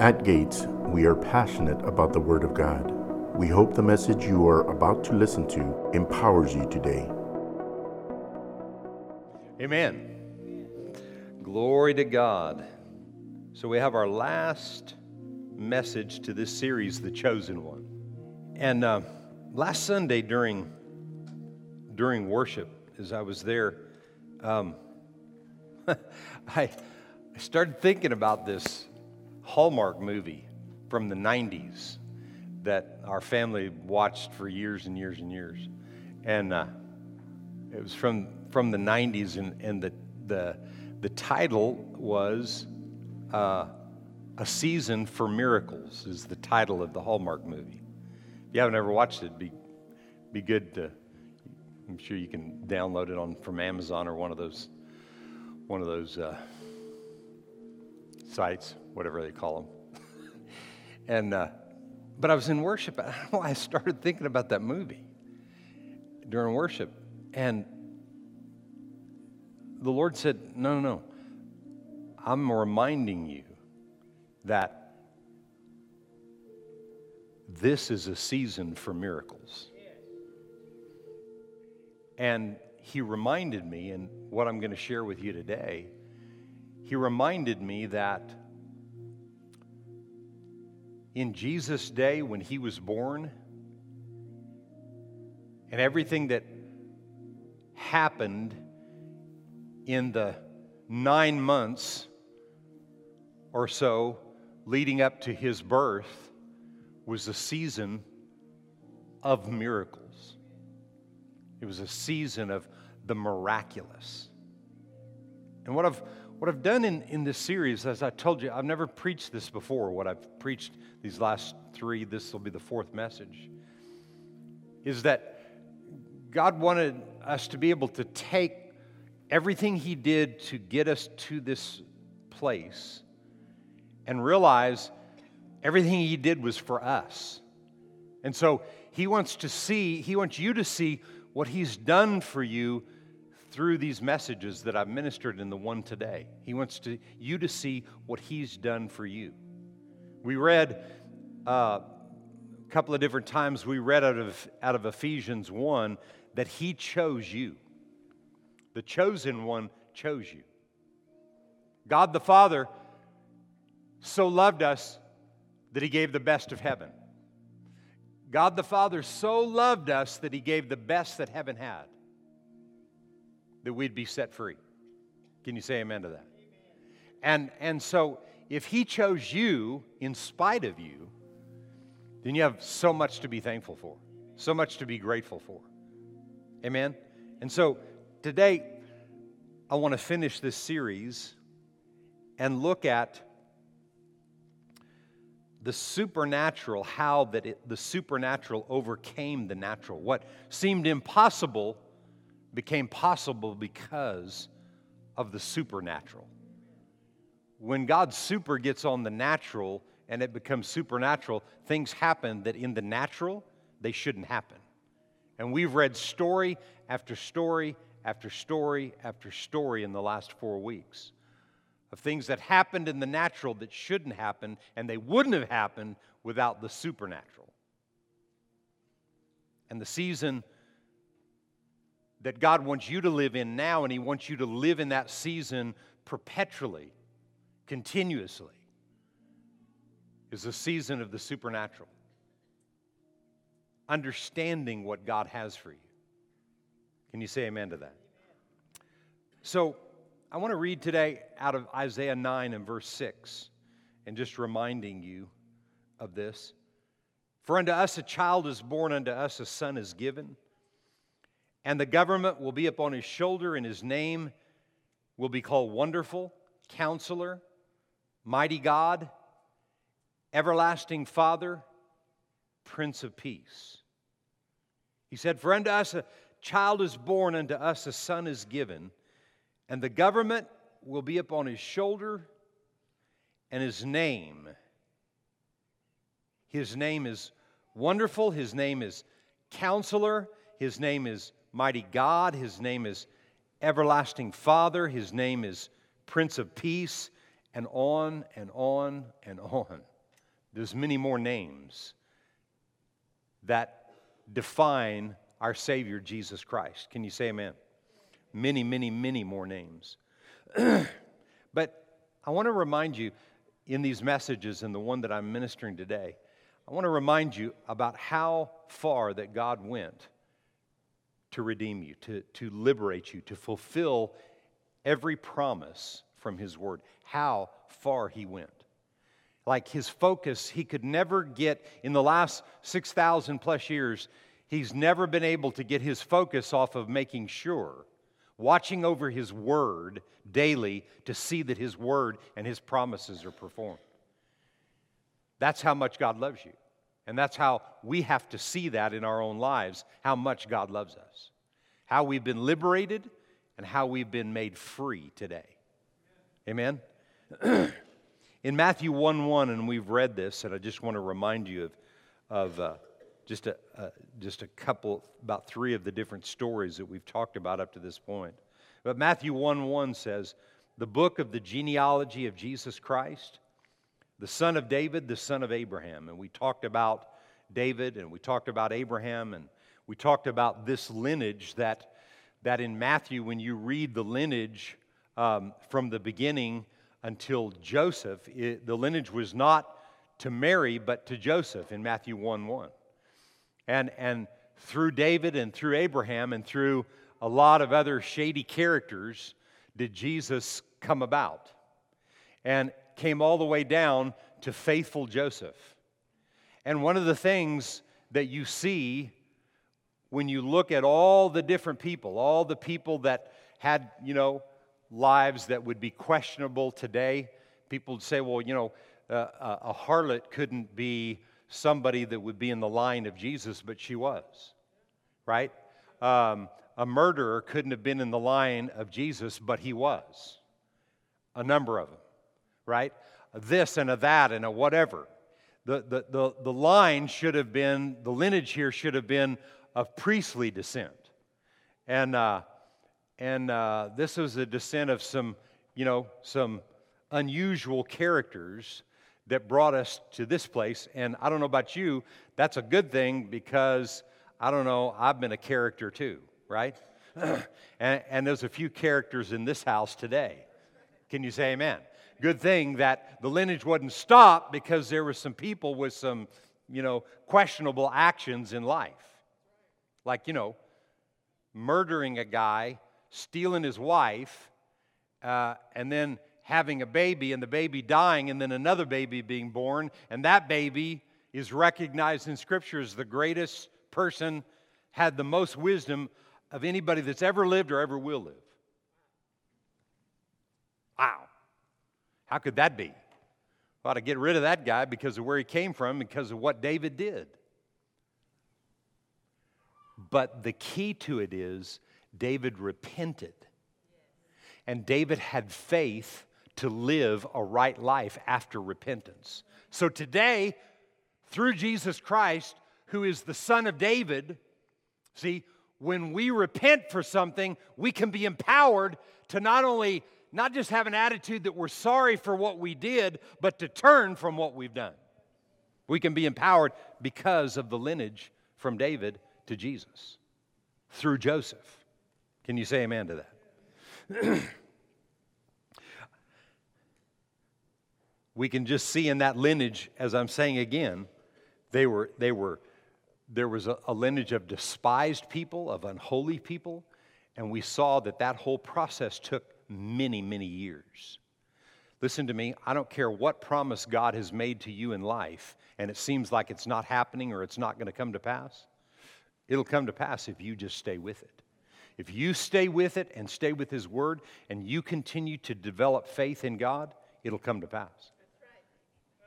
At Gates, we are passionate about the Word of God. We hope the message you are about to listen to empowers you today. Amen. Glory to God. So we have our last message to this series, The Chosen One. And uh, last Sunday during, during worship, as I was there, um, I, I started thinking about this Hallmark movie from the 90s that our family watched for years and years and years. And uh, it was from, from the 90s, and, and the, the, the title was uh, A Season for Miracles, is the title of the Hallmark movie. If you haven't ever watched it, be, be good to, I'm sure you can download it on from Amazon or one of those, one of those uh, sites whatever they call them. and, uh, but I was in worship. I don't know I started thinking about that movie during worship. And the Lord said, No, no, no. I'm reminding you that this is a season for miracles. And He reminded me, and what I'm going to share with you today, He reminded me that in Jesus' day when he was born and everything that happened in the nine months or so leading up to his birth was a season of miracles. It was a season of the miraculous. And what I've what I've done in, in this series, as I told you, I've never preached this before. What I've preached these last three, this will be the fourth message, is that God wanted us to be able to take everything He did to get us to this place and realize everything He did was for us. And so He wants to see, He wants you to see what He's done for you through these messages that I've ministered in the one today. He wants to, you to see what He's done for you. We read uh, a couple of different times, we read out of, out of Ephesians 1 that He chose you. The chosen one chose you. God the Father so loved us that He gave the best of heaven. God the Father so loved us that He gave the best that heaven had that we'd be set free. Can you say amen to that? And, and so, if He chose you in spite of you, then you have so much to be thankful for, so much to be grateful for. Amen? And so, today, I want to finish this series and look at the supernatural, how that it, the supernatural overcame the natural. What seemed impossible became possible because of the supernatural. When God's super gets on the natural and it becomes supernatural, things happen that in the natural they shouldn't happen. And we've read story after story after story after story in the last four weeks of things that happened in the natural that shouldn't happen, and they wouldn't have happened without the supernatural. And the season that God wants you to live in now, and He wants you to live in that season perpetually, continuously, is a season of the supernatural. Understanding what God has for you. Can you say amen to that? So, I want to read today out of Isaiah 9 and verse 6, and just reminding you of this. For unto us a child is born, unto us a son is given and the government will be upon his shoulder, and his name will be called Wonderful, Counselor, Mighty God, Everlasting Father, Prince of Peace. He said, For unto us a child is born, unto us a son is given, and the government will be upon his shoulder, and his name, his name is Wonderful, his name is Counselor, his name is mighty God. His name is everlasting Father. His name is Prince of Peace. and on and on and on. There's many more names that define our Savior, Jesus Christ. Can you say amen? Many, many, many more names. but I want to remind you in these messages and the one that I'm ministering today, I want to remind you about how far that God went to redeem you, to, to liberate you, to fulfill every promise from His Word. How far He went. Like His focus, He could never get, in the last 6,000 plus years, He's never been able to get His focus off of making sure, watching over His Word daily to see that His Word and His promises are performed. That's how much God loves you. And that's how we have to see that in our own lives, how much God loves us, how we've been liberated, and how we've been made free today. Amen? in Matthew 1 1, and we've read this, and I just want to remind you of, of uh, just, a, uh, just a couple, about three of the different stories that we've talked about up to this point. But Matthew 1 1 says, The book of the genealogy of Jesus Christ the son of David, the son of Abraham. And we talked about David and we talked about Abraham and we talked about this lineage that, that in Matthew, when you read the lineage um, from the beginning until Joseph, it, the lineage was not to Mary, but to Joseph in Matthew 1 1. And, and through David and through Abraham and through a lot of other shady characters did Jesus come about. And came all the way down to faithful Joseph. And one of the things that you see when you look at all the different people, all the people that had, you know, lives that would be questionable today, people would say, well, you know, uh, a harlot couldn't be somebody that would be in the line of Jesus, but she was, right? Um, a murderer couldn't have been in the line of Jesus, but he was. A number of them right? A this and a that and a whatever. The, the, the, the line should have been, the lineage here should have been of priestly descent. And, uh, and uh, this was a descent of some, you know, some unusual characters that brought us to this place. And I don't know about you, that's a good thing because I don't know, I've been a character too, right? and, and there's a few characters in this house today. Can you say amen? Good thing that the lineage wasn't stopped because there were some people with some, you know, questionable actions in life. Like, you know, murdering a guy, stealing his wife, uh, and then having a baby and the baby dying and then another baby being born, and that baby is recognized in Scripture as the greatest person, had the most wisdom of anybody that's ever lived or ever will live. Wow. How could that be? Ought to get rid of that guy because of where he came from, because of what David did. But the key to it is David repented. And David had faith to live a right life after repentance. So today, through Jesus Christ, who is the Son of David, see, when we repent for something, we can be empowered to not only not just have an attitude that we're sorry for what we did, but to turn from what we've done. We can be empowered because of the lineage from David to Jesus through Joseph. Can you say amen to that? we can just see in that lineage, as I'm saying again, they were, they were, there was a, a lineage of despised people, of unholy people, and we saw that that whole process took many, many years. Listen to me, I don't care what promise God has made to you in life, and it seems like it's not happening or it's not going to come to pass. It'll come to pass if you just stay with it. If you stay with it and stay with His Word and you continue to develop faith in God, it'll come to pass.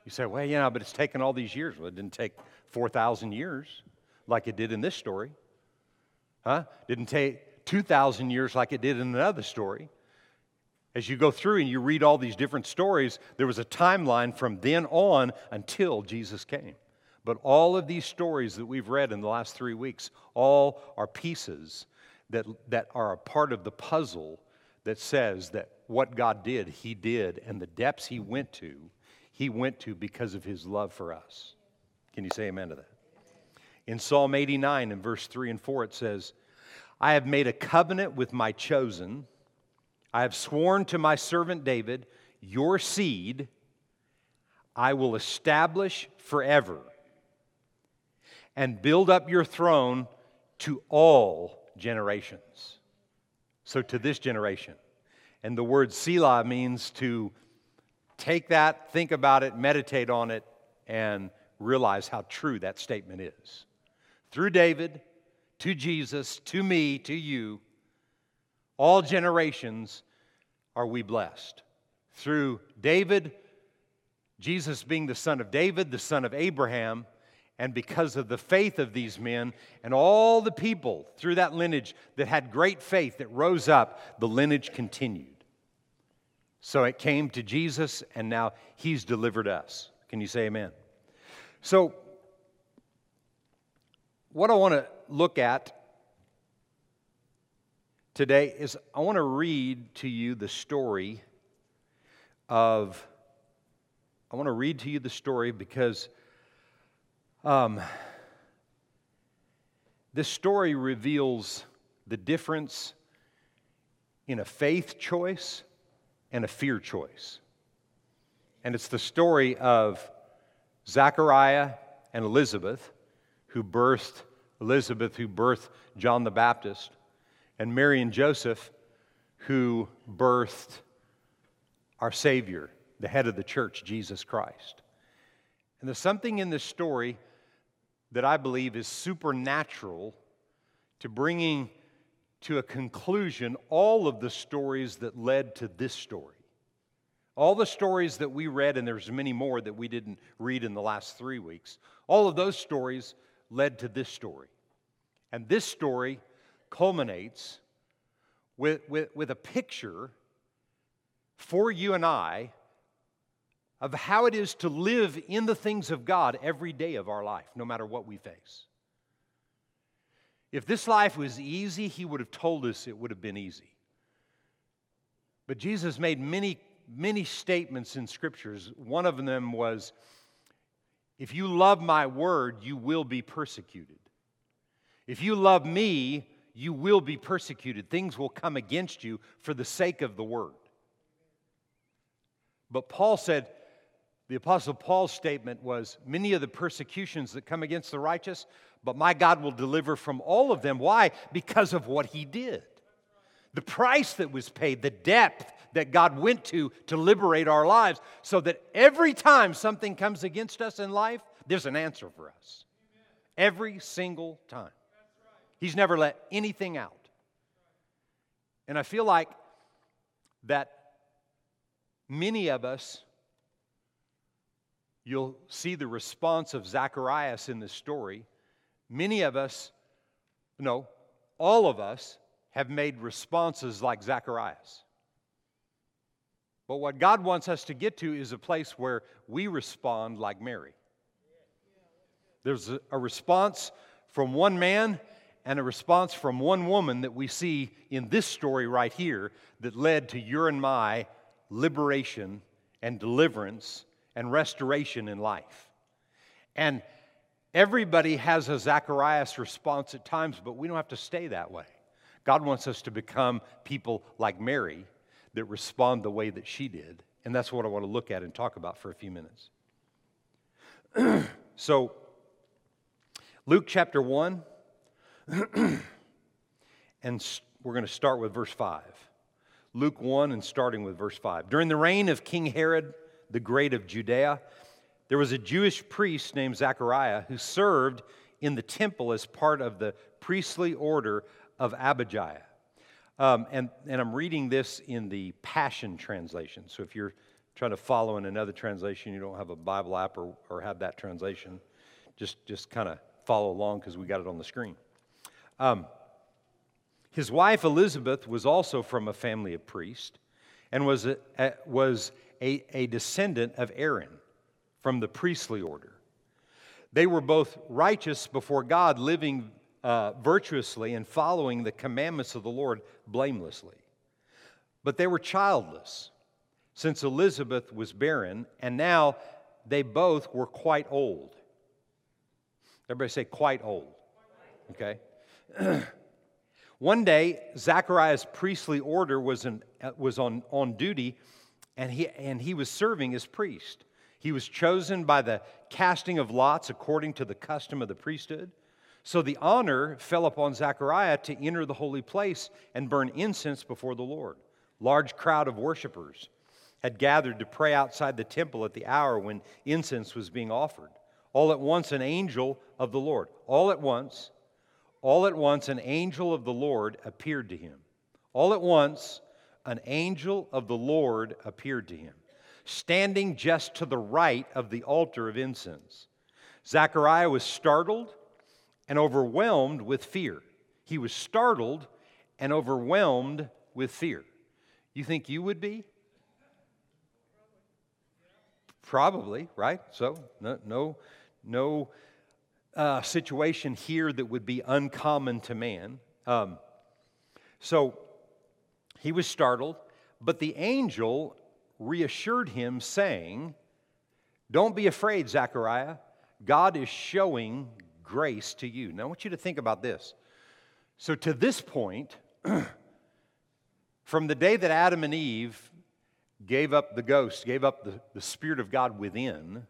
You say, well, yeah, but it's taken all these years. Well, it didn't take 4,000 years like it did in this story. Huh? Didn't take 2,000 years like it did in another story. As you go through and you read all these different stories, there was a timeline from then on until Jesus came. But all of these stories that we've read in the last three weeks, all are pieces that, that are a part of the puzzle that says that what God did, He did, and the depths He went to, He went to because of His love for us. Can you say amen to that? In Psalm 89, in verse 3 and 4, it says, I have made a covenant with my chosen. I have sworn to my servant David, your seed I will establish forever and build up your throne to all generations. So, to this generation. And the word Selah means to take that, think about it, meditate on it, and realize how true that statement is. Through David, to Jesus, to me, to you, all generations are we blessed. Through David, Jesus being the son of David, the son of Abraham, and because of the faith of these men and all the people through that lineage that had great faith that rose up, the lineage continued. So it came to Jesus, and now he's delivered us. Can you say amen? So, what I want to look at today is I want to read to you the story of, I want to read to you the story because um, this story reveals the difference in a faith choice and a fear choice. And it's the story of Zachariah and Elizabeth, who birthed Elizabeth, who birthed John the Baptist, and Mary and Joseph, who birthed our Savior, the head of the church, Jesus Christ. And there's something in this story that I believe is supernatural to bringing to a conclusion all of the stories that led to this story. All the stories that we read, and there's many more that we didn't read in the last three weeks, all of those stories led to this story. And this story culminates with, with, with a picture for you and I of how it is to live in the things of God every day of our life, no matter what we face. If this life was easy, He would have told us it would have been easy. But Jesus made many, many statements in scriptures. One of them was, If you love my word, you will be persecuted. If you love me, you will be persecuted. Things will come against you for the sake of the word. But Paul said, the Apostle Paul's statement was Many of the persecutions that come against the righteous, but my God will deliver from all of them. Why? Because of what he did. The price that was paid, the depth that God went to to liberate our lives, so that every time something comes against us in life, there's an answer for us. Every single time. He's never let anything out. And I feel like that many of us You'll see the response of Zacharias in this story. Many of us, no, all of us have made responses like Zacharias. But what God wants us to get to is a place where we respond like Mary. There's a, response from one man and a response from one woman that we see in this story right here that led to your and my liberation and deliverance and restoration in life. And everybody has a Zacharias response at times, but we don't have to stay that way. God wants us to become people like Mary that respond the way that she did. And that's what I want to look at and talk about for a few minutes. so, Luke chapter 1, and we're going to start with verse 5. Luke 1 and starting with verse 5. During the reign of King Herod, the Great of Judea, there was a Jewish priest named Zechariah who served in the temple as part of the priestly order of Abijah. Um, and, and I'm reading this in the Passion Translation. So if you're trying to follow in another translation, you don't have a Bible app or, or have that translation, just, just kind of follow along because we got it on the screen. Um, his wife Elizabeth was also from a family of priests and was, a, a, was a, a descendant of Aaron from the priestly order. They were both righteous before God, living uh, virtuously and following the commandments of the Lord blamelessly. But they were childless, since Elizabeth was barren, and now they both were quite old. Everybody say, quite old. Okay? One day, Zachariah's priestly order was, in, was on, on duty, and he, and he was serving as priest. He was chosen by the casting of lots according to the custom of the priesthood. So the honor fell upon Zechariah to enter the holy place and burn incense before the Lord. Large crowd of worshipers had gathered to pray outside the temple at the hour when incense was being offered. All at once, an angel of the Lord, all at once, all at once, an angel of the Lord appeared to him. All at once, an angel of the Lord appeared to him, standing just to the right of the altar of incense. Zechariah was startled and overwhelmed with fear. He was startled and overwhelmed with fear. You think you would be? Probably, right? So, no, no, no uh, situation here that would be uncommon to man. Um, so, he was startled, but the angel reassured him, saying, Don't be afraid, Zechariah. God is showing grace to you. Now, I want you to think about this. So, to this point, from the day that Adam and Eve gave up the ghost, gave up the, the Spirit of God within,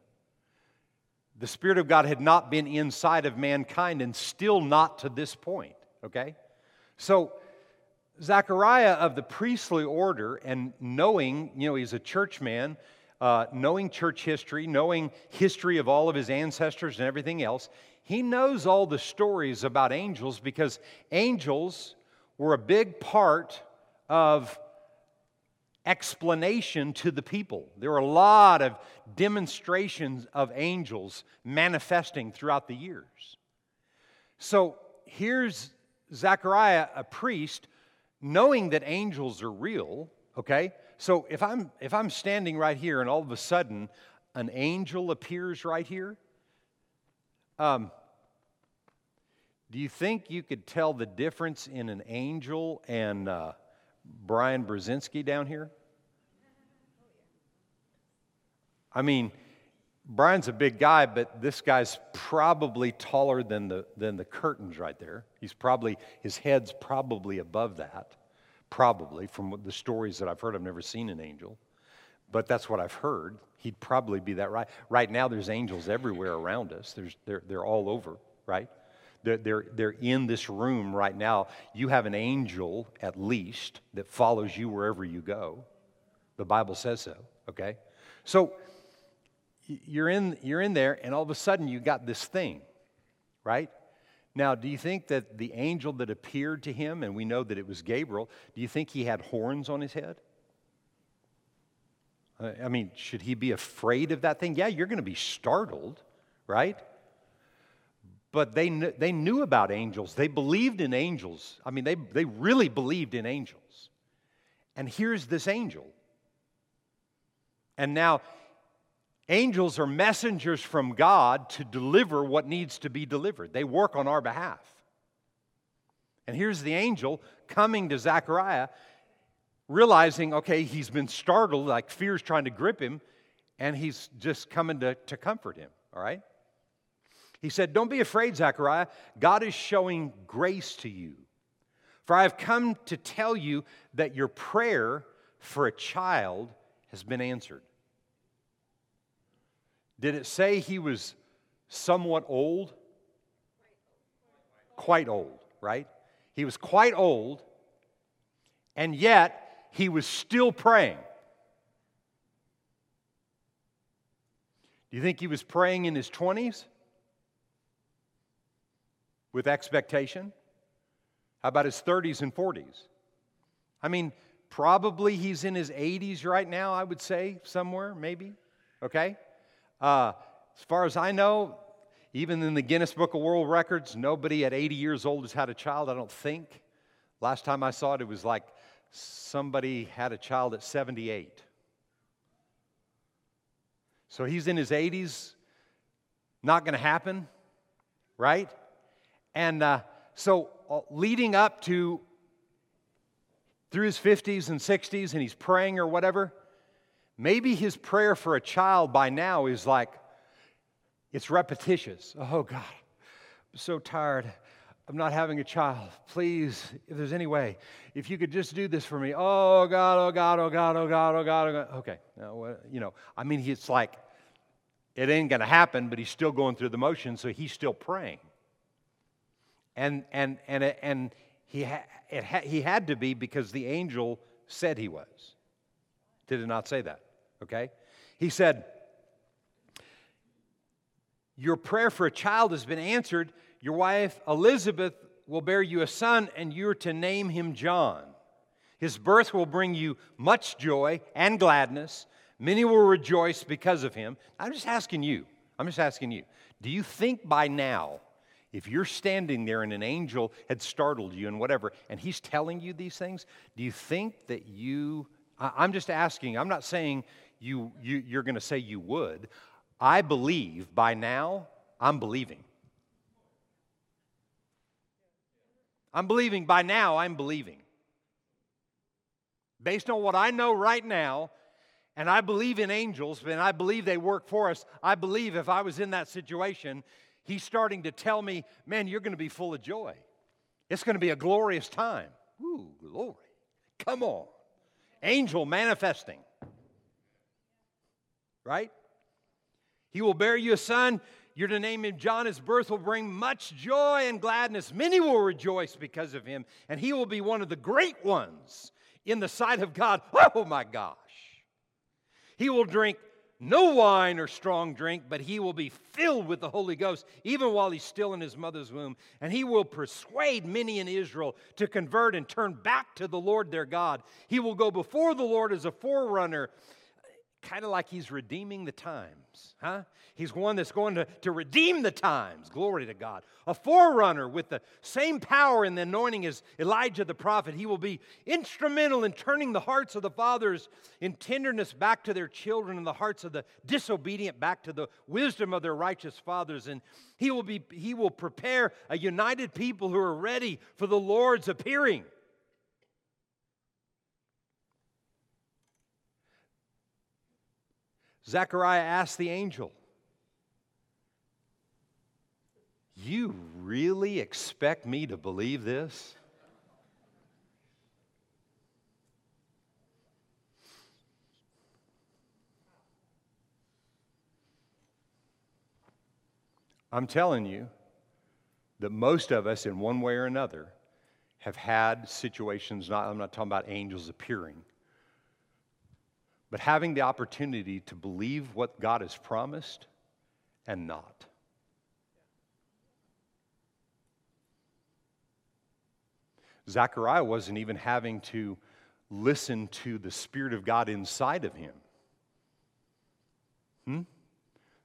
the Spirit of God had not been inside of mankind and still not to this point, okay? So, Zechariah of the priestly order and knowing, you know, he's a church man, uh, knowing church history, knowing history of all of his ancestors and everything else, he knows all the stories about angels because angels were a big part of explanation to the people. There were a lot of demonstrations of angels manifesting throughout the years. So here's Zechariah, a priest, knowing that angels are real, okay? So if I'm if I'm standing right here and all of a sudden an angel appears right here, um, do you think you could tell the difference in an angel and uh, Brian Brzezinski down here? I mean, Brian's a big guy, but this guy's probably taller than the, than the curtains right there. He's probably, his head's probably above that, probably, from the stories that I've heard. I've never seen an angel, but that's what I've heard. He'd probably be that right. Right now, there's angels everywhere around us, there's, they're, they're all over, right? They're, they're, they're in this room right now. You have an angel, at least, that follows you wherever you go. The Bible says so, okay? So, you're in, you're in there, and all of a sudden you got this thing, right? Now, do you think that the angel that appeared to him, and we know that it was Gabriel, do you think he had horns on his head? I mean, should he be afraid of that thing? Yeah, you're going to be startled, right? But they, kn- they knew about angels. They believed in angels. I mean, they, they really believed in angels. And here's this angel. And now Angels are messengers from God to deliver what needs to be delivered. They work on our behalf. And here's the angel coming to Zechariah, realizing, okay, he's been startled, like fear's trying to grip him, and he's just coming to, to comfort him, all right? He said, Don't be afraid, Zechariah. God is showing grace to you. For I have come to tell you that your prayer for a child has been answered. Did it say he was somewhat old? Quite old, right? He was quite old, and yet he was still praying. Do you think he was praying in his 20s? With expectation? How about his 30s and 40s? I mean, probably he's in his 80s right now, I would say, somewhere, maybe. Okay? Uh, as far as I know, even in the Guinness Book of World Records, nobody at 80 years old has had a child, I don't think. Last time I saw it, it was like somebody had a child at 78. So he's in his 80s, not going to happen, right? And uh, so, uh, leading up to through his 50s and 60s and he's praying or whatever, maybe his prayer for a child by now is like, it's repetitious. Oh God, I'm so tired. I'm not having a child. Please, if there's any way, if you could just do this for me. Oh God, oh God, oh God, oh God, oh God, oh God. Okay, now, you know, I mean, it's like it ain't to happen, but he's still going through the motions, so he's still praying. And and and and he ha- ha- he had to be because the angel said he was. Did it not say that? Okay, he said. Your prayer for a child has been answered your wife Elizabeth will bear you a son, and you're to name him John. His birth will bring you much joy and gladness. Many will rejoice because of him. I'm just asking you, I'm just asking you, do you think by now, if you're standing there and an angel had startled you and whatever, and he's telling you these things, do you think that you, I'm just asking, I'm not saying you, you, you're going to say you would. I believe by now, I'm believing. I'm believing by now, I'm believing. Based on what I know right now, and I believe in angels, and I believe they work for us. I believe if I was in that situation, he's starting to tell me, man, you're going to be full of joy. It's going to be a glorious time. Ooh, glory. Come on. Angel manifesting. Right? He will bear you a son. You're to name him John. His birth will bring much joy and gladness. Many will rejoice because of him, and he will be one of the great ones in the sight of God. Oh my gosh. He will drink no wine or strong drink, but he will be filled with the Holy Ghost, even while he's still in his mother's womb. And he will persuade many in Israel to convert and turn back to the Lord their God. He will go before the Lord as a forerunner kind of like he's redeeming the times, huh? He's one that's going to, to redeem the times. Glory to God. A forerunner with the same power and the anointing as Elijah the prophet. He will be instrumental in turning the hearts of the fathers in tenderness back to their children and the hearts of the disobedient back to the wisdom of their righteous fathers. And he will, be, he will prepare a united people who are ready for the Lord's appearing. Zechariah asked the angel, You really expect me to believe this? I'm telling you that most of us, in one way or another, have had situations, not, I'm not talking about angels appearing, but having the opportunity to believe what God has promised and not. Zechariah wasn't even having to listen to the Spirit of God inside of him. Hmm?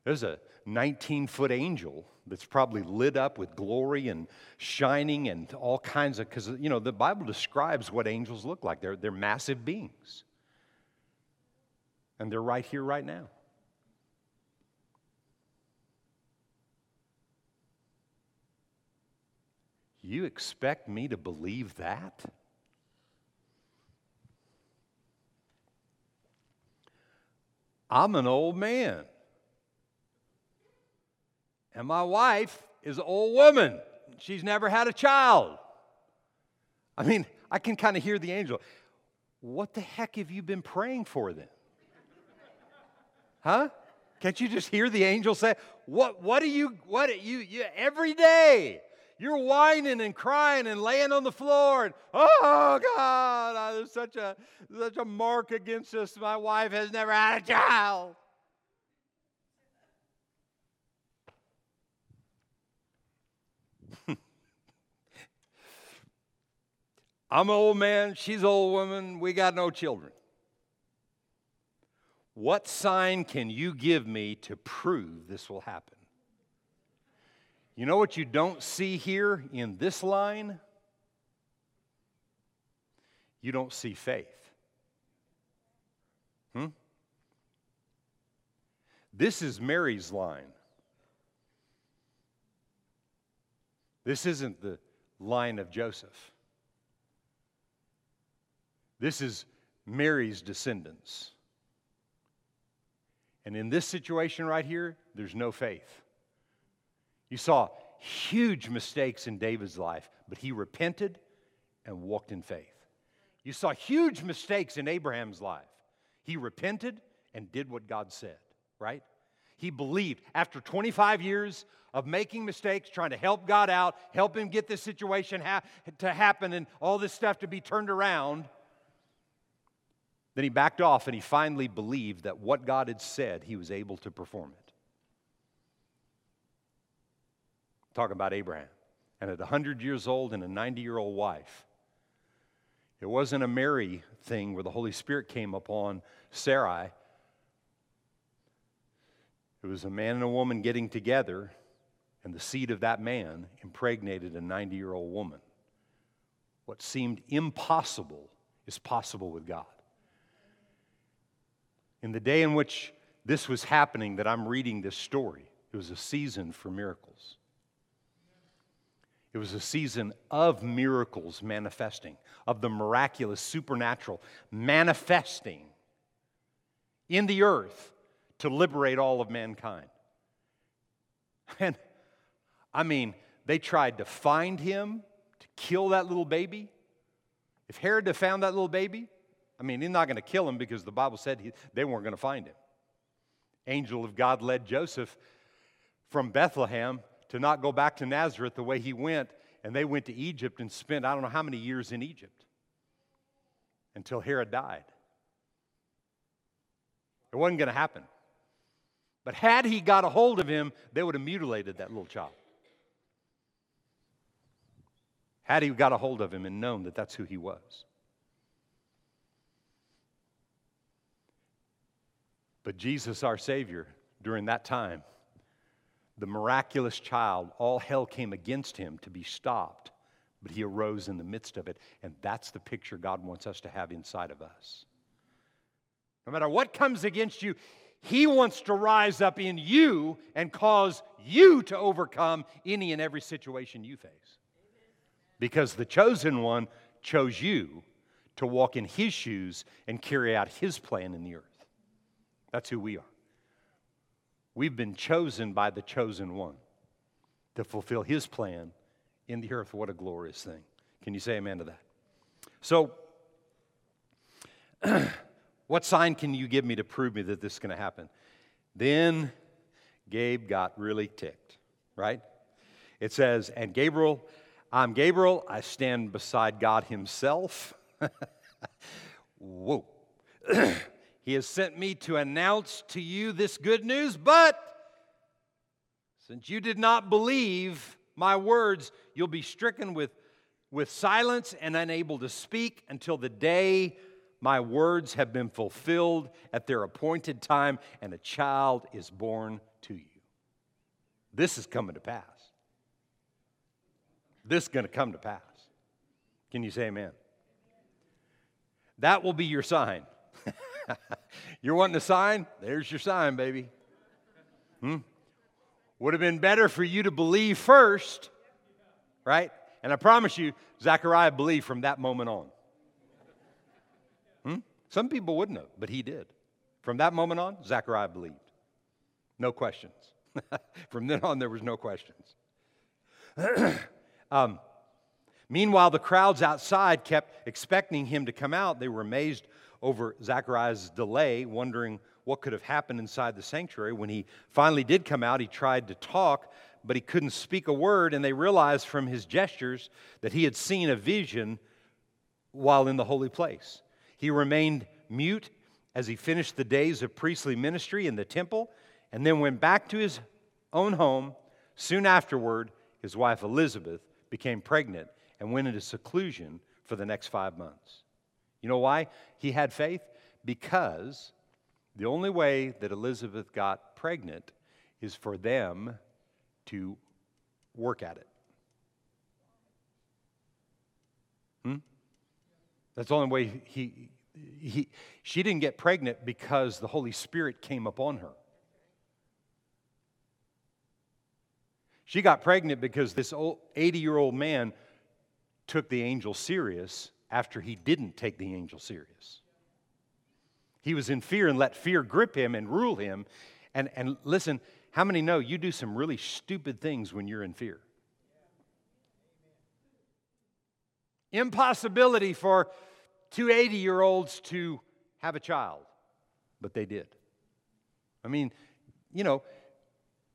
There's a 19 foot angel that's probably lit up with glory and shining and all kinds of, because, you know, the Bible describes what angels look like. They're, they're massive beings. And they're right here, right now. You expect me to believe that? I'm an old man. And my wife is an old woman. She's never had a child. I mean, I can kind of hear the angel. What the heck have you been praying for then? Huh? Can't you just hear the angel say, What what do you what you, you every day? You're whining and crying and laying on the floor. And, oh God, there's such a such a mark against us. My wife has never had a child. I'm an old man, she's an old woman, we got no children. What sign can you give me to prove this will happen? You know what you don't see here in this line? You don't see faith. Hmm? This is Mary's line. This isn't the line of Joseph. This is Mary's descendants. And in this situation right here, there's no faith. You saw huge mistakes in David's life, but he repented and walked in faith. You saw huge mistakes in Abraham's life. He repented and did what God said, right? He believed. After 25 years of making mistakes, trying to help God out, help him get this situation ha- to happen and all this stuff to be turned around, then he backed off and he finally believed that what God had said, he was able to perform it. Talking about Abraham. And at 100 years old and a 90 year old wife, it wasn't a Mary thing where the Holy Spirit came upon Sarai. It was a man and a woman getting together, and the seed of that man impregnated a 90 year old woman. What seemed impossible is possible with God. In the day in which this was happening, that I'm reading this story, it was a season for miracles. It was a season of miracles manifesting, of the miraculous, supernatural manifesting in the earth to liberate all of mankind. And I mean, they tried to find him, to kill that little baby. If Herod had found that little baby, I mean, he's not going to kill him because the Bible said he, they weren't going to find him. Angel of God led Joseph from Bethlehem to not go back to Nazareth the way he went, and they went to Egypt and spent I don't know how many years in Egypt until Herod died. It wasn't going to happen. But had he got a hold of him, they would have mutilated that little child. Had he got a hold of him and known that that's who he was. But Jesus, our Savior, during that time, the miraculous child, all hell came against him to be stopped, but he arose in the midst of it. And that's the picture God wants us to have inside of us. No matter what comes against you, he wants to rise up in you and cause you to overcome any and every situation you face. Because the chosen one chose you to walk in his shoes and carry out his plan in the earth. That's who we are. We've been chosen by the chosen one to fulfill his plan in the earth. What a glorious thing. Can you say amen to that? So, what sign can you give me to prove me that this is going to happen? Then Gabe got really ticked, right? It says, And Gabriel, I'm Gabriel, I stand beside God Himself. Whoa. He has sent me to announce to you this good news, but since you did not believe my words, you'll be stricken with, with silence and unable to speak until the day my words have been fulfilled at their appointed time and a child is born to you. This is coming to pass. This is going to come to pass. Can you say amen? That will be your sign. You're wanting a sign? There's your sign, baby. Hmm? Would have been better for you to believe first, right? And I promise you, Zechariah believed from that moment on. Hmm? Some people wouldn't have, but he did. From that moment on, Zechariah believed. No questions. from then on, there was no questions. um, meanwhile, the crowds outside kept expecting him to come out. They were amazed over Zachariah's delay, wondering what could have happened inside the sanctuary. When he finally did come out, he tried to talk, but he couldn't speak a word, and they realized from his gestures that he had seen a vision while in the holy place. He remained mute as he finished the days of priestly ministry in the temple and then went back to his own home. Soon afterward, his wife Elizabeth became pregnant and went into seclusion for the next five months. You know why he had faith? Because the only way that Elizabeth got pregnant is for them to work at it. Hmm? That's the only way he, he, she didn't get pregnant because the Holy Spirit came upon her. She got pregnant because this 80 year old man took the angel serious after he didn't take the angel serious. He was in fear and let fear grip him and rule him. And, and listen, how many know you do some really stupid things when you're in fear? Impossibility for two 80 year olds to have a child, but they did. I mean, you know,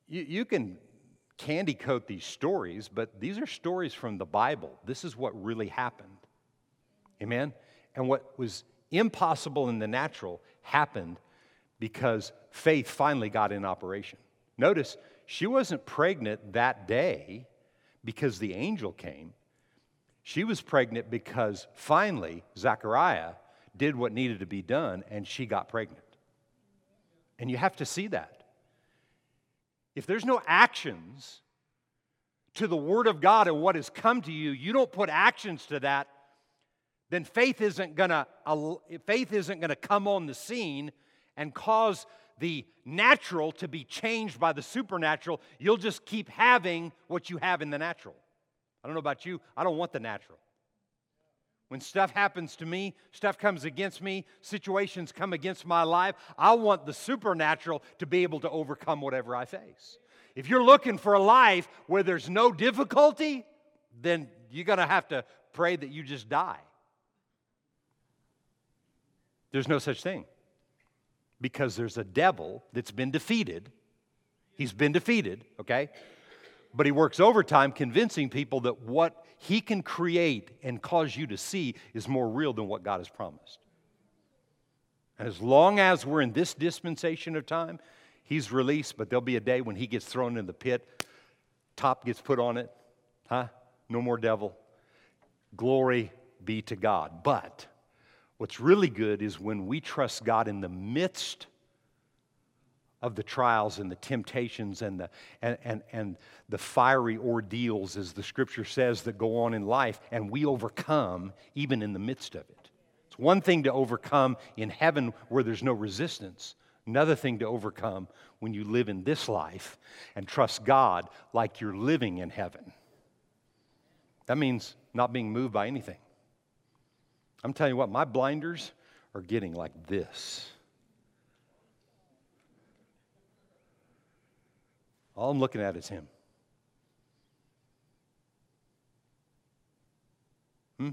you, you can candy coat these stories, but these are stories from the Bible. This is what really happened. Amen? And what was impossible in the natural happened because faith finally got in operation. Notice, she wasn't pregnant that day because the angel came. She was pregnant because finally Zechariah did what needed to be done and she got pregnant. And you have to see that. If there's no actions to the Word of God and what has come to you, you don't put actions to that, then faith isn't gonna faith isn't gonna come on the scene and cause the natural to be changed by the supernatural. You'll just keep having what you have in the natural. I don't know about you, I don't want the natural. When stuff happens to me, stuff comes against me, situations come against my life, I want the supernatural to be able to overcome whatever I face. If you're looking for a life where there's no difficulty, then you're going to have to pray that you just die. There's no such thing because there's a devil that's been defeated. He's been defeated, okay? But he works overtime convincing people that what he can create and cause you to see is more real than what God has promised. And as long as we're in this dispensation of time, he's released, but there'll be a day when he gets thrown in the pit, top gets put on it, huh? No more devil. Glory be to God. But what's really good is when we trust God in the midst of the trials and the temptations and the, and, and, and the fiery ordeals, as the scripture says, that go on in life, and we overcome even in the midst of it. It's one thing to overcome in heaven where there's no resistance, another thing to overcome when you live in this life and trust God like you're living in heaven. That means not being moved by anything. I'm telling you what, my blinders are getting like this. All I'm looking at is Him. Hmm?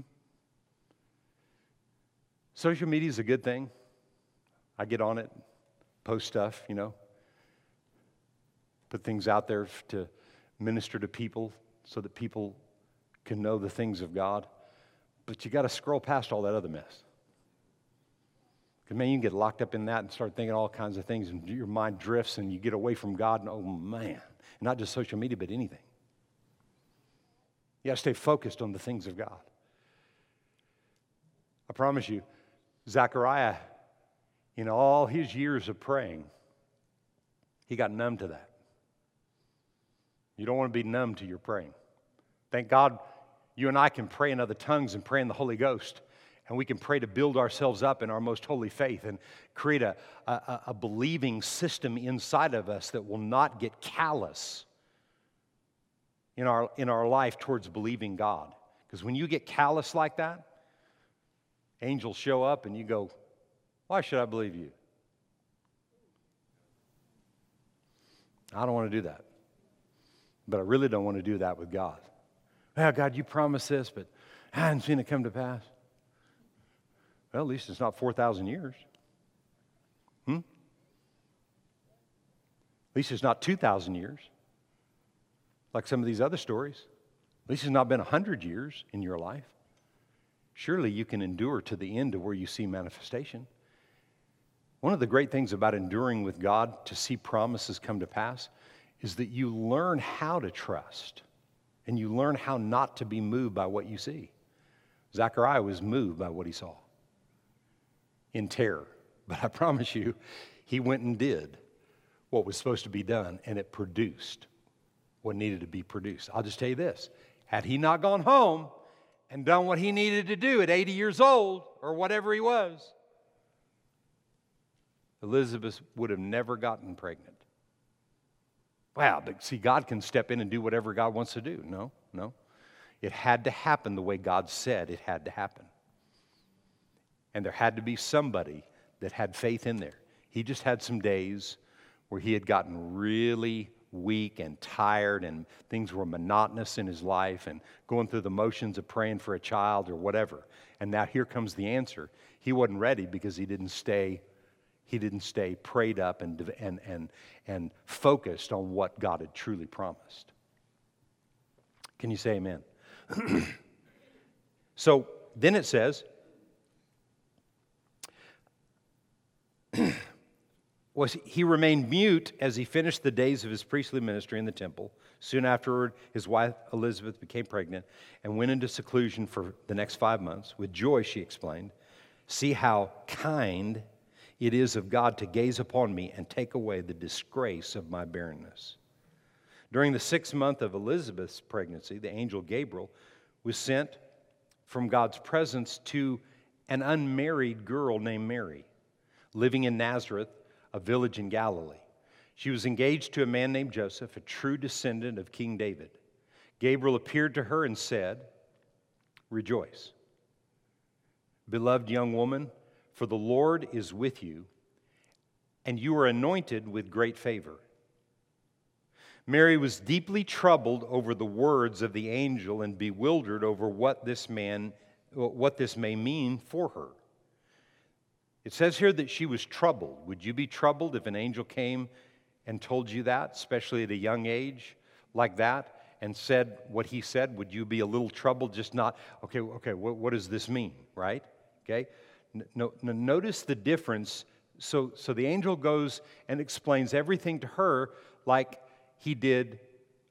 Social media is a good thing. I get on it, post stuff, you know, put things out there to minister to people so that people can know the things of God. But you got to scroll past all that other mess. Because, man, you can get locked up in that and start thinking all kinds of things, and your mind drifts and you get away from God, and oh, man, not just social media, but anything. You got to stay focused on the things of God. I promise you, Zechariah, in all his years of praying, he got numb to that. You don't want to be numb to your praying. Thank God you and I can pray in other tongues and pray in the Holy Ghost and we can pray to build ourselves up in our most holy faith and create a, a, a believing system inside of us that will not get callous in our, in our life towards believing God. Because when you get callous like that, angels show up and you go, Why should I believe you? I don't want to do that. But I really don't want to do that with God. Well, God, you promised this, but I haven't seen it come to pass. Well, at least it's not 4,000 years. Hmm? At least it's not 2,000 years, like some of these other stories. At least it's not been 100 years in your life. Surely you can endure to the end of where you see manifestation. One of the great things about enduring with God to see promises come to pass is that you learn how to trust and you learn how not to be moved by what you see. Zechariah was moved by what he saw in terror. But I promise you, he went and did what was supposed to be done, and it produced what needed to be produced. I'll just tell you this had he not gone home and done what he needed to do at 80 years old or whatever he was, Elizabeth would have never gotten pregnant. Wow, but see, God can step in and do whatever God wants to do. No, no. It had to happen the way God said it had to happen. And there had to be somebody that had faith in there. He just had some days where he had gotten really weak and tired and things were monotonous in his life and going through the motions of praying for a child or whatever. And now here comes the answer. He wasn't ready because he didn't stay he didn't stay prayed up and, and, and, and focused on what God had truly promised. Can you say amen? so then it says, was he remained mute as he finished the days of his priestly ministry in the temple. Soon afterward, his wife Elizabeth became pregnant and went into seclusion for the next five months. With joy, she explained, See how kind it is of God to gaze upon me and take away the disgrace of my barrenness. During the sixth month of Elizabeth's pregnancy, the angel Gabriel was sent from God's presence to an unmarried girl named Mary, living in Nazareth a village in Galilee. She was engaged to a man named Joseph, a true descendant of King David. Gabriel appeared to her and said, Rejoice. Beloved young woman, for the Lord is with you, and you are anointed with great favor. Mary was deeply troubled over the words of the angel and bewildered over what this man what this may mean for her. It says here that she was troubled. Would you be troubled if an angel came and told you that, especially at a young age like that, and said what he said? Would you be a little troubled, just not, okay, okay, what, what does this mean, right? Okay? No, no, notice the difference. So, so the angel goes and explains everything to her like he did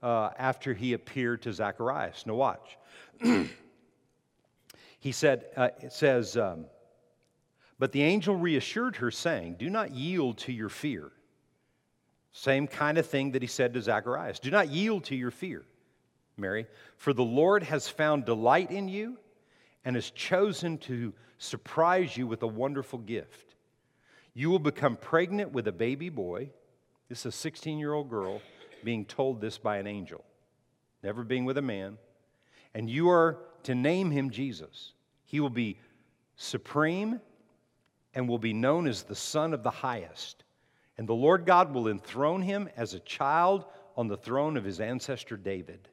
uh, after he appeared to Zacharias. Now, watch. he said, uh, it says, um, but the angel reassured her, saying, Do not yield to your fear. Same kind of thing that he said to Zacharias. Do not yield to your fear, Mary, for the Lord has found delight in you and has chosen to surprise you with a wonderful gift. You will become pregnant with a baby boy. This is a 16 year old girl being told this by an angel, never being with a man. And you are to name him Jesus. He will be supreme and will be known as the Son of the Highest. And the Lord God will enthrone him as a child on the throne of his ancestor David.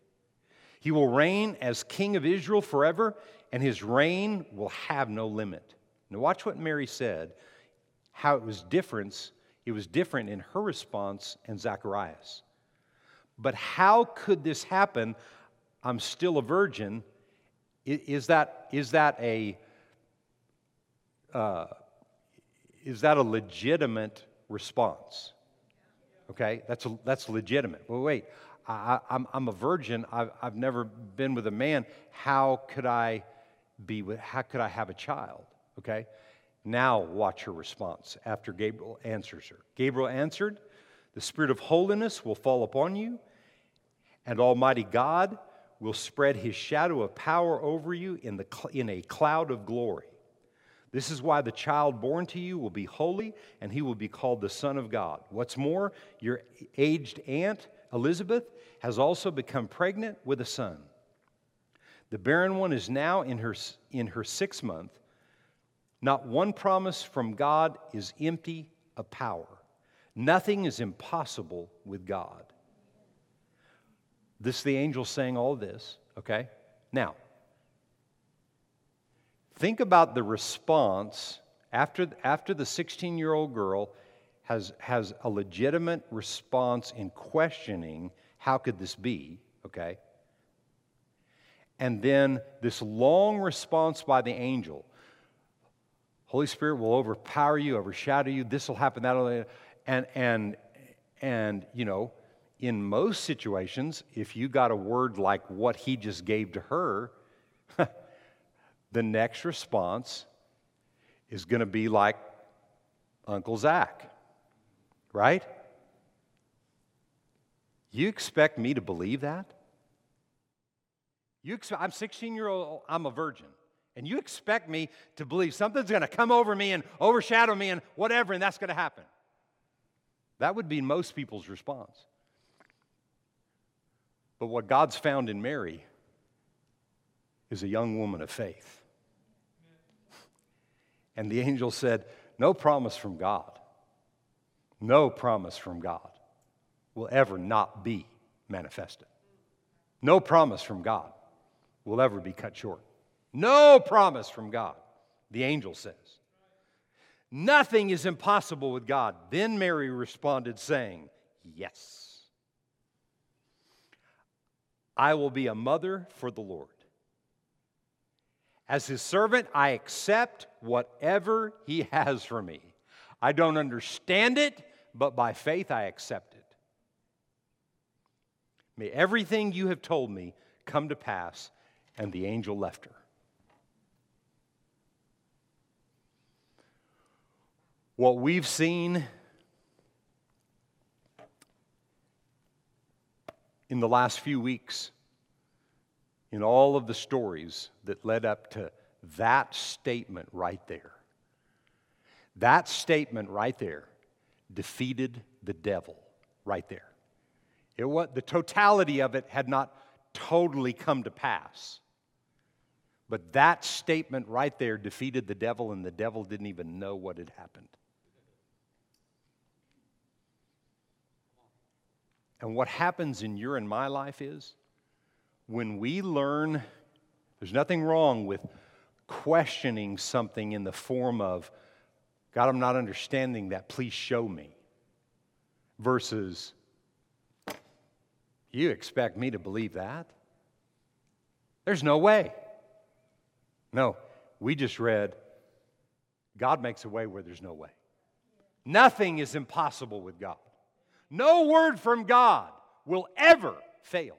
He will reign as king of Israel forever, and his reign will have no limit. Now, watch what Mary said, how it was different. It was different in her response and Zacharias. But how could this happen? I'm still a virgin. Is that, is that a. Uh, is that a legitimate response? Okay, that's, a, that's legitimate. Well, wait, I, am I'm, I'm a virgin. I've, I've never been with a man. How could I be with, how could I have a child? Okay, now watch her response after Gabriel answers her. Gabriel answered, The Spirit of holiness will fall upon you, and Almighty God will spread his shadow of power over you in, the, in a cloud of glory. This is why the child born to you will be holy, and he will be called the Son of God. What's more, your aged aunt, Elizabeth, has also become pregnant with a son. The barren one is now in her, in her sixth month. Not one promise from God is empty of power. Nothing is impossible with God. This the angel saying all this, okay? Now, Think about the response after, after the 16 year old girl has, has a legitimate response in questioning how could this be, okay? And then this long response by the angel Holy Spirit will overpower you, overshadow you, this will happen, that will and and and you know, in most situations, if you got a word like what he just gave to her, the next response is going to be like Uncle Zach, right? You expect me to believe that? You expect, I'm 16 year old, I'm a virgin. And you expect me to believe something's going to come over me and overshadow me and whatever, and that's going to happen. That would be most people's response. But what God's found in Mary is a young woman of faith. And the angel said, No promise from God, no promise from God will ever not be manifested. No promise from God will ever be cut short. No promise from God, the angel says. Nothing is impossible with God. Then Mary responded, saying, Yes. I will be a mother for the Lord. As his servant, I accept whatever he has for me. I don't understand it, but by faith I accept it. May everything you have told me come to pass. And the angel left her. What we've seen in the last few weeks, in all of the stories that led up to that statement right there, that statement right there defeated the devil right there. It was, the totality of it had not totally come to pass. But that statement right there defeated the devil, and the devil didn't even know what had happened. And what happens in your and my life is when we learn, there's nothing wrong with questioning something in the form of, God, I'm not understanding that, please show me, versus, you expect me to believe that? There's no way. No, we just read, God makes a way where there's no way. Nothing is impossible with God. No word from God will ever fail.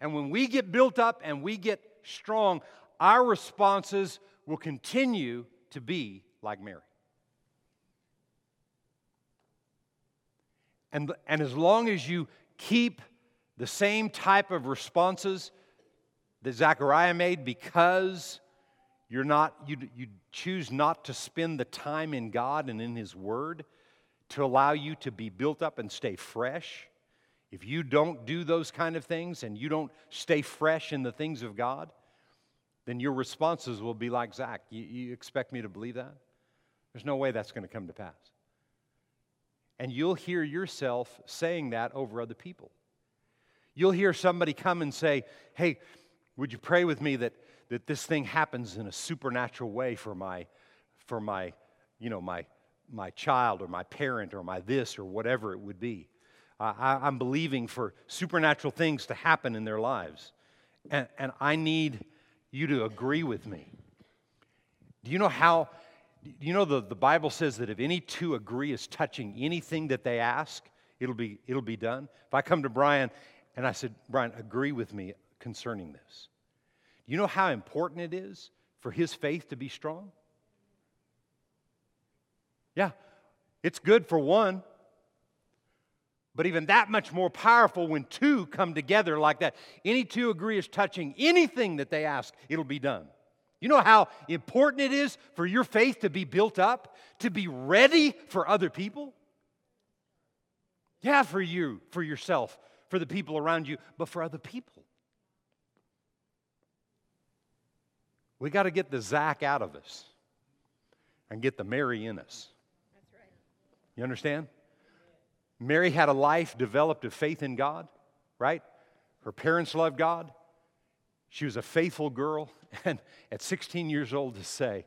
And when we get built up and we get strong, our responses will continue to be like Mary. And, and as long as you keep the same type of responses that Zechariah made because you're not, you, you choose not to spend the time in God and in His Word, to allow you to be built up and stay fresh, if you don't do those kind of things and you don't stay fresh in the things of God, then your responses will be like Zach. You, you expect me to believe that? There's no way that's going to come to pass. And you'll hear yourself saying that over other people. You'll hear somebody come and say, Hey, would you pray with me that, that this thing happens in a supernatural way for my, for my, you know, my my child or my parent or my this or whatever it would be. I, am believing for supernatural things to happen in their lives. And, and I need you to agree with me. Do you know how? You know the, the Bible says that if any two agree as touching anything that they ask, it'll be, it'll be done? If I come to Brian and I said, Brian, agree with me concerning this. You know how important it is for his faith to be strong? Yeah, it's good for one, but even that much more powerful when two come together like that. Any two agree as touching anything that they ask, it'll be done. You know how important it is for your faith to be built up, to be ready for other people? Yeah, for you, for yourself, for the people around you, but for other people. We got to get the Zach out of us and get the Mary in us. That's right. You understand? Mary had a life developed of faith in God, right? Her parents loved God. She was a faithful girl. And at 16 years old, to say,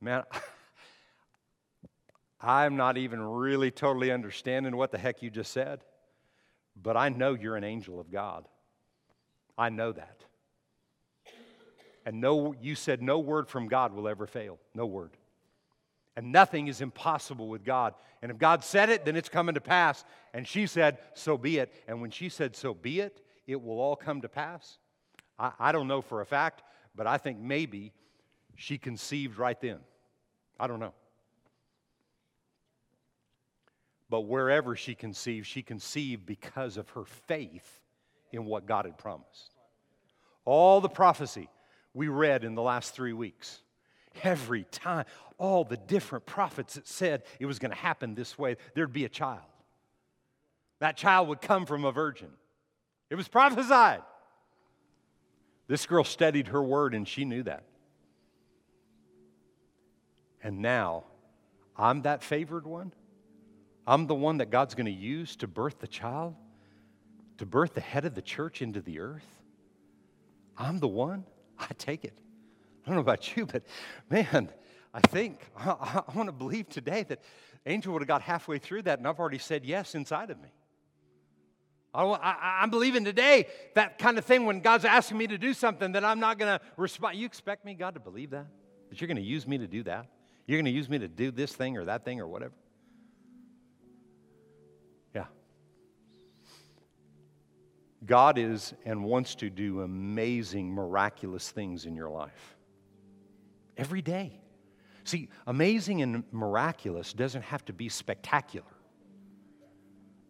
man, I'm not even really totally understanding what the heck you just said, but I know you're an angel of God. I know that. And no, you said no word from God will ever fail. No word. And nothing is impossible with God. And if God said it, then it's coming to pass. And she said, So be it. And when she said, So be it, it will all come to pass. I, I don't know for a fact, but I think maybe she conceived right then. I don't know. But wherever she conceived, she conceived because of her faith in what God had promised. All the prophecy we read in the last three weeks every time, all the different prophets that said it was going to happen this way, there'd be a child. That child would come from a virgin. It was prophesied. This girl studied her word and she knew that. And now I'm that favored one. I'm the one that God's going to use to birth the child, to birth the head of the church into the earth. I'm the one. I take it. I don't know about you, but man, I think, I, I want to believe today that Angel would have got halfway through that and I've already said yes inside of me. I, am believing today that kind of thing when God's asking me to do something that I'm not going to respond. You expect me, God, to believe that? That you're going to use me to do that? You're going to use me to do this thing or that thing or whatever? Yeah. God is and wants to do amazing, miraculous things in your life every day. See, amazing and miraculous doesn't have to be spectacular.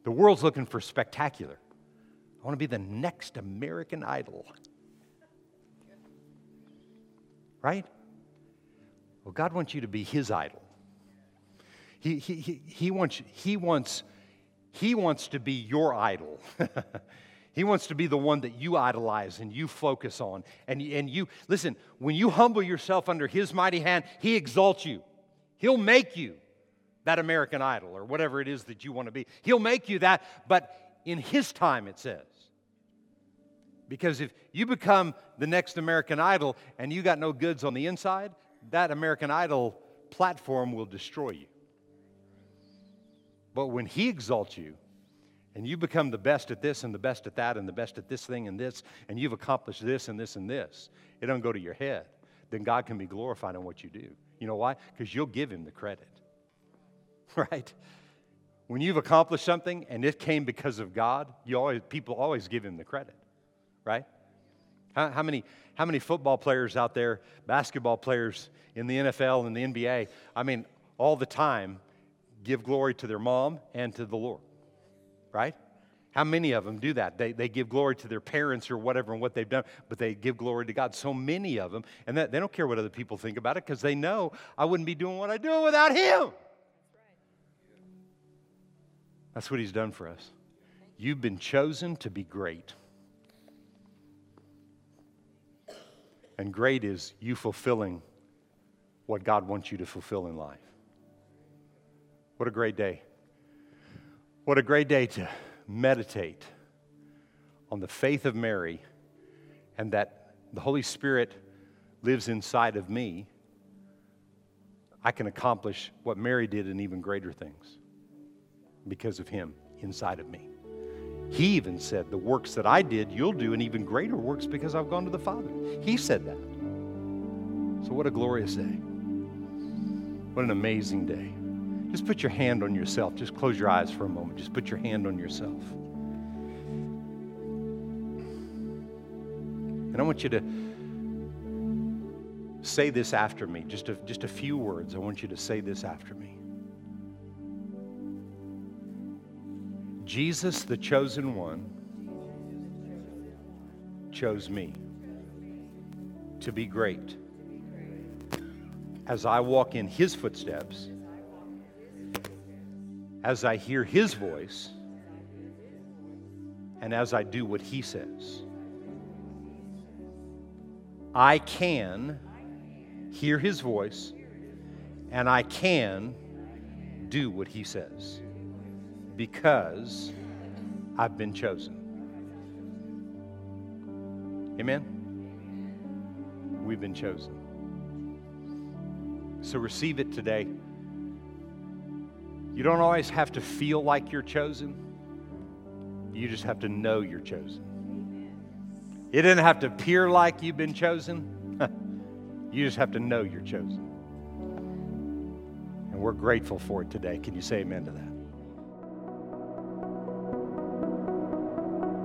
The world's looking for spectacular. I want to be the next American Idol. Right? Well, God wants you to be His idol. He, he, he, he, wants, he, wants, he wants to be your idol. he wants to be the one that you idolize and you focus on. And, and you, listen, when you humble yourself under His mighty hand, He exalts you. He'll make you that American Idol or whatever it is that you want to be. He'll make you that, but in His time, it says. Because if you become the next American Idol and you got no goods on the inside, that American Idol platform will destroy you. But when He exalts you, and you become the best at this and the best at that and the best at this thing and this, and you've accomplished this and this and this, it don't go to your head. Then God can be glorified in what you do. You know why? Because you'll give Him the credit. right? When you've accomplished something and it came because of God, you always, people always give him the credit, right? How, how, many, how many football players out there, basketball players in the NFL and the NBA, I mean, all the time give glory to their mom and to the Lord, right? How many of them do that? They, they give glory to their parents or whatever and what they've done, but they give glory to God. So many of them, and that, they don't care what other people think about it because they know I wouldn't be doing what I do without Him. That's what He's done for us. You've been chosen to be great. And great is you fulfilling what God wants you to fulfill in life. What a great day. What a great day to meditate on the faith of Mary and that the Holy Spirit lives inside of me. I can accomplish what Mary did and even greater things because of him inside of me. He even said, The works that I did, you'll do, and even greater works because I've gone to the Father. He said that. So, what a glorious day. What an amazing day. Just put your hand on yourself. Just close your eyes for a moment. Just put your hand on yourself. And I want you to say this after me. Just a, just a few words. I want you to say this after me. Jesus, the chosen one, chose me to be great. As I walk in his footsteps, as I hear his voice, and as I do what he says, I can hear his voice and I can do what he says because I've been chosen. Amen? We've been chosen. So receive it today. You don't always have to feel like you're chosen, you just have to know you're chosen. It doesn't have to appear like you've been chosen, you just have to know you're chosen. And we're grateful for it today. Can you say amen to that?